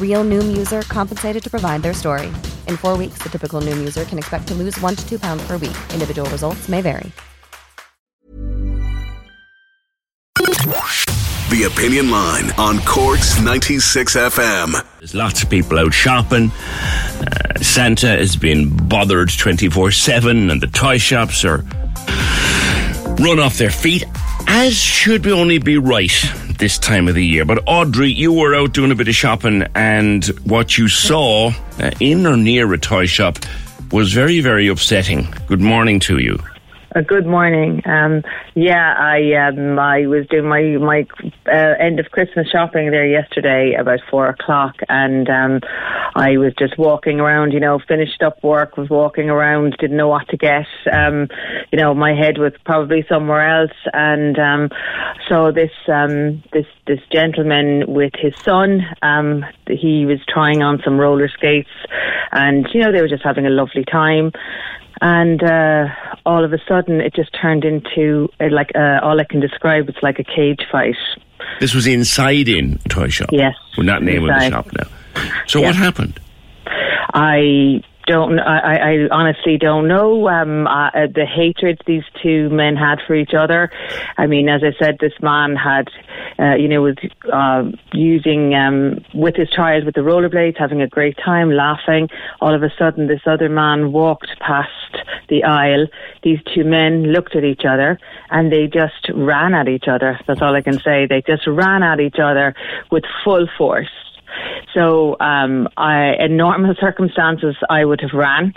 Real Noom user compensated to provide their story. In four weeks, the typical Noom user can expect to lose one to two pounds per week. Individual results may vary. The Opinion Line on Corks 96 FM. There's lots of people out shopping. Uh, Santa has been bothered 24 7, and the toy shops are run off their feet, as should be only be right this time of the year. But Audrey, you were out doing a bit of shopping, and what you saw uh, in or near a toy shop was very, very upsetting. Good morning to you. Uh, good morning. Um, yeah, I um, I was doing my my uh, end of Christmas shopping there yesterday about four o'clock, and um, I was just walking around. You know, finished up work, was walking around, didn't know what to get. Um, you know, my head was probably somewhere else, and um, so this um, this this gentleman with his son, um, he was trying on some roller skates, and you know they were just having a lovely time and uh, all of a sudden it just turned into uh, like uh, all I can describe. It's like a cage fight. This was inside in toy shop. Yes, we're not naming the shop now. So Yeah. what happened? I don't. I, I honestly don't know um, uh, uh, the hatred these two men had for each other. I mean, as I said, this man had, uh, you know, was uh, using um, with his child with the rollerblades, having a great time, laughing. All of a sudden, this other man walked past the aisle. These two men looked at each other and they just ran at each other. That's all I can say. They just ran at each other with full force. So, um, I, in normal circumstances, I would have ran,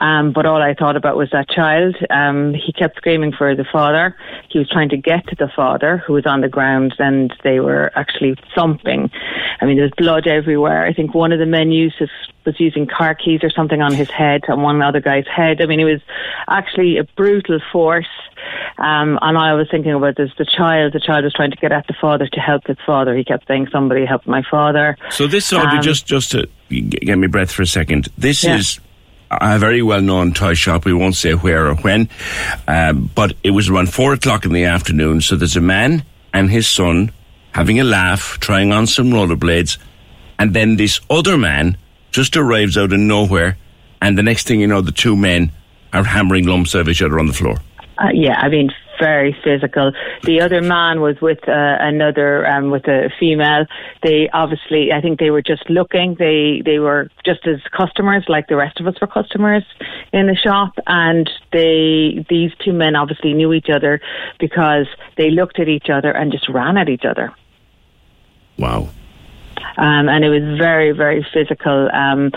um, but all I thought about was that child. Um, he kept screaming for the father. He was trying to get to the father, who was on the ground, and they were actually thumping. I mean, there was blood everywhere. I think one of the men used his, was using car keys or something on his head, on one other guy's head. I mean, it was actually a brutal force. Um, and I was thinking about this: the child. The child was trying to get at the father to help his father. He kept saying, "Somebody help my father." So this Audrey, Um, just just to get me breath for a second. This Yeah. is a very well known toy shop. We won't say where or when, um, but it was around four o'clock in the afternoon. So there's a man and his son having a laugh, trying on some rollerblades, and then this other man just arrives out of nowhere, and the next thing you know, the two men are hammering lumps out of each other on the floor. Uh, yeah, I mean, very physical. The other man was with uh, another, um, with a female. They obviously, I think they were just looking. They they were just as customers, like the rest of us were customers in the shop, and they these two men obviously knew each other because they looked at each other and just ran at each other. Wow. Um, and it was very, very physical. Um,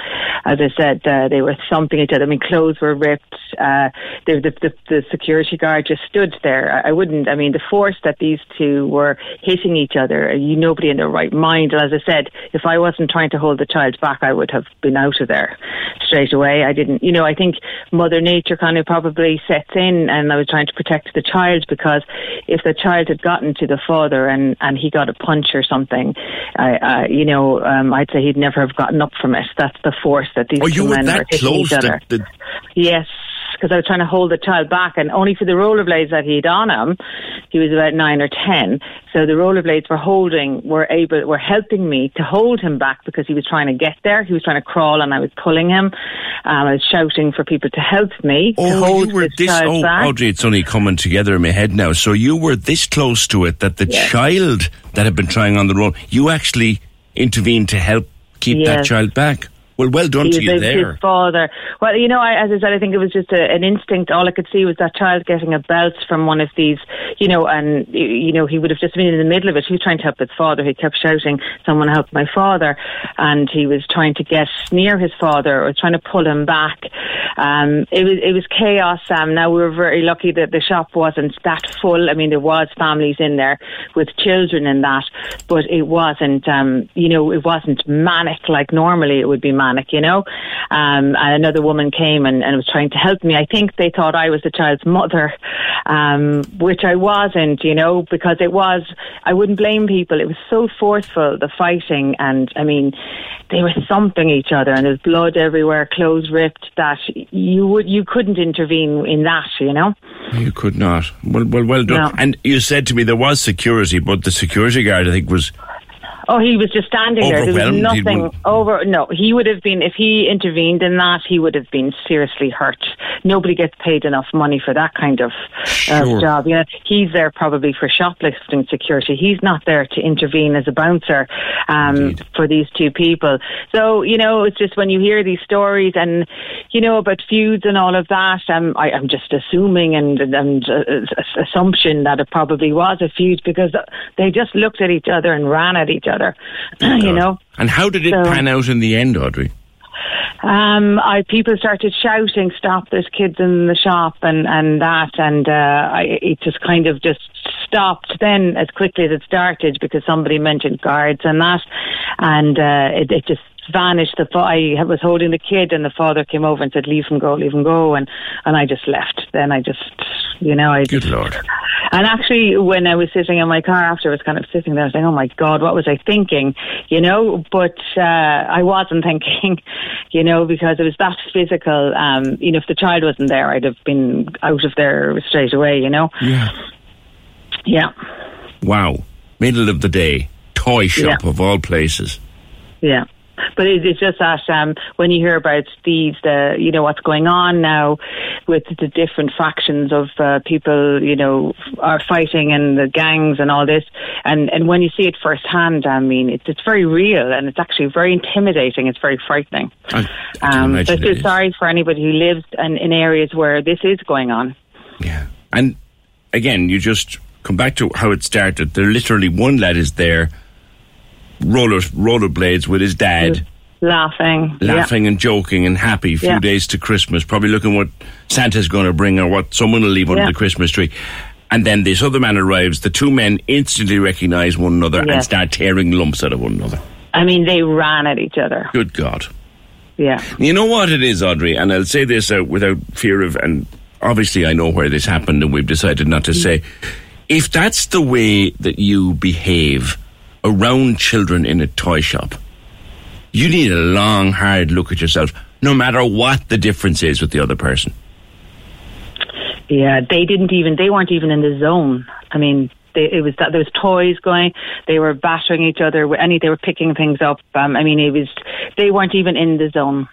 as I said, uh, they were thumping each other. I mean, clothes were ripped. Uh, the, the, the, the security guard just stood there. I, I wouldn't. I mean, the force that these two were hitting each other. You nobody in their right mind. And as I said, if I wasn't trying to hold the child back, I would have been out of there straight away. I didn't. You know, I think Mother Nature kind of probably sets in, and I was trying to protect the child because if the child had gotten to the father and and he got a punch or something, I, I you know, um, I'd say he'd never have gotten up from it. That's the force that these Oh, two men were hitting each other. that- that- Yes, because I was trying to hold the child back, and only for the rollerblades that he'd on him, he was about nine or ten. So the rollerblades were holding, were able, were helping me to hold him back because he was trying to get there. He was trying to crawl, and I was pulling him. Um, I was shouting for people to help me to Oh, hold you were this Oh, back. Audrey, it's only coming together in my head now. So you were this close to it that the Yes. child that had been trying on the road, you actually intervened to help keep that child back. Well, well done to you there. His father. Well, you know, I, as I said, I think it was just a, an instinct. All I could see was that child getting a belt from one of these, you know, and you know he would have just been in the middle of it. He was trying to help his father. He kept shouting, "Someone help my father!" And he was trying to get near his father or trying to pull him back. Um, it was it was chaos. Um, now we were very lucky that the shop wasn't that full. I mean, there was families in there with children in that, but it wasn't. Um, you know, it wasn't manic like normally it would be manic. You know, um, and another woman came and, and was trying to help me. I think they thought I was the child's mother, um, which I wasn't. You know, because it was. I wouldn't blame people. It was so forceful the fighting, and I mean, they were thumping each other, and there's blood everywhere, clothes ripped. That you would you couldn't intervene in that. You know. You could not. Well, well, well done. No. And you said to me there was security, but the security guard, I think, was Oh, he was just standing there. There was nothing over. No, he would have been if he intervened in that. He would have been seriously hurt. Nobody gets paid enough money for that kind of Sure. uh, job. You know, he's there probably for shoplifting security. He's not there to intervene as a bouncer um, for these two people. So you know, it's just when you hear these stories and you know about feuds and all of that. Um, I, I'm just assuming and and uh, uh, assumption that it probably was a feud because they just looked at each other and ran at each other. you know. And how did it So- pan out in the end, Audrey? Um, I people started shouting, "Stop! There's kids in the shop," and and that, and uh, I, it just kind of just stopped then as quickly as it started because somebody mentioned guards and that, and uh, it, it just vanished. The fa- I was holding the kid, and the father came over and said, "Leave him go, leave him go," and and I just left. Then I just, you know, I Good just Lord. and actually, when I was sitting in my car after, I was kind of sitting there saying, "Oh my God, what was I thinking?" You know, but uh, I wasn't thinking, you know, because it was that physical. Um, you know, if the child wasn't there, I'd have been out of there straight away. You know, Yeah. yeah, Wow. Middle of the day. Toy shop Yeah. of all places. yeah. But it, it's just that um, when you hear about these, the you know what's going on now with the different fractions of uh, people, you know, are fighting and the gangs and all this, and and when you see it firsthand, I mean, it's it's very real and it's actually very intimidating. It's very frightening. I, I Um, so I feel sorry for anybody who lives in, in areas where this is going on. Yeah. And again, you just come back to how it started. There literally one lad is there, roller rollerblades with his dad, Laughing, laughing and joking and happy. Few Yeah. days to Christmas, probably looking what Santa's going to bring or what someone will leave under Yeah. the Christmas tree. And then this other man arrives. The two men instantly recognise one another and start tearing lumps out of one another. I mean, they ran at each other. Good God. Yeah, You know what it is, Audrey, and I'll say this out without fear of, and obviously I know where this happened, and we've decided not to mm. say. If that's the way that you behave around children in a toy shop, you need a long, hard look at yourself, no matter what the difference is with the other person. yeah. They didn't even. They weren't even in the zone. I mean. They, it was that there was toys going. They were battering each other. Any, they were picking things up. Um, I mean, it was. They weren't even in the zone.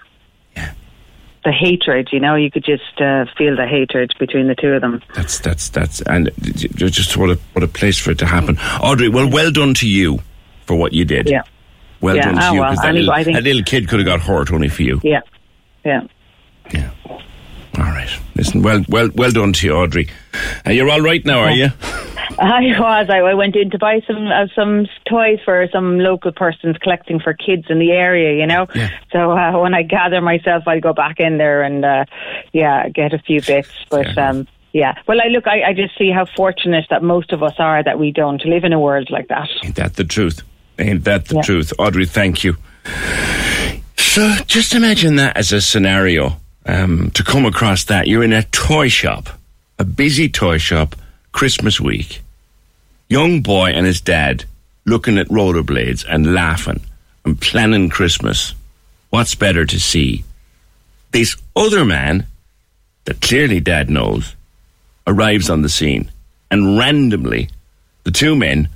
The hatred, you know, you could just uh, feel the hatred between the two of them. That's that's that's, and just what a what a place for it to happen, Audrey. Well, well done to you for what you did. Yeah, Well Yeah, done to oh, you well, because that, little- think- that little kid could have got hurt only for you. yeah, yeah. Yeah. All right. Listen, well, well, well done to you, Audrey. Uh, you're all right now, are you? I was. I, I went in to buy some uh, some toys for some local persons collecting for kids in the area. You know. Yeah. So uh, when I gather myself, I'll go back in there and uh, yeah, get a few bits. But Fair um, yeah. Well, I look. I, I just see how fortunate that most of us are that we don't live in a world like that. Ain't that the truth? Ain't that the Yeah. truth? Audrey, thank you. So just imagine that as a scenario. Um, to come across that, you're in a toy shop, a busy toy shop, Christmas week. Young boy and his dad looking at rollerblades and laughing and planning Christmas. What's better to see? This other man that clearly dad knows arrives on the scene and randomly the two men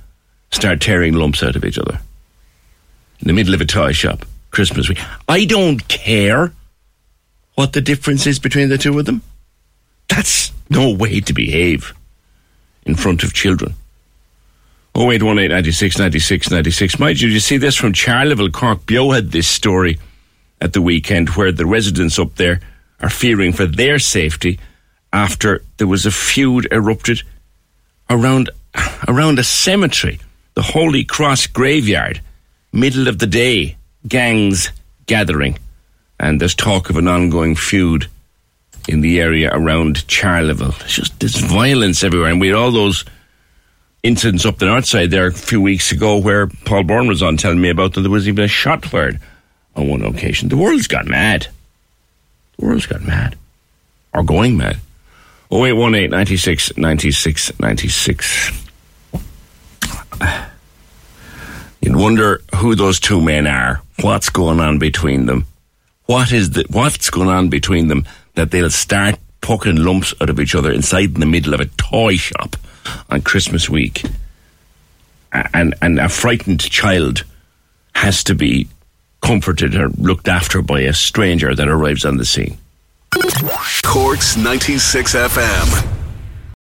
start tearing lumps out of each other in the middle of a toy shop Christmas week. I don't care what the difference is between the two of them. That's no way to behave in front of children. 0818 96 96 96. Mind you, you see this from Charleville, Cork. Bio had this story at the weekend where the residents up there are fearing for their safety after there was a feud erupted around around a cemetery, the Holy Cross graveyard, middle of the day, gangs gathering, and there's talk of an ongoing feud in the area around Charleville. It's just there's violence everywhere, and we had all those incidents up the north side there a few weeks ago where Paul Bourne was on telling me about that there was even a shot fired on one occasion. The world's got mad. The world's got mad. Or going mad. 0818 96 96 96. You'd wonder who those two men are. What's going on between them? What is the, what's going on between them that they'll start poking lumps out of each other inside in the middle of a toy shop on Christmas week? And, and a frightened child has to be comforted or looked after by a stranger that arrives on the scene. Corks 96 FM.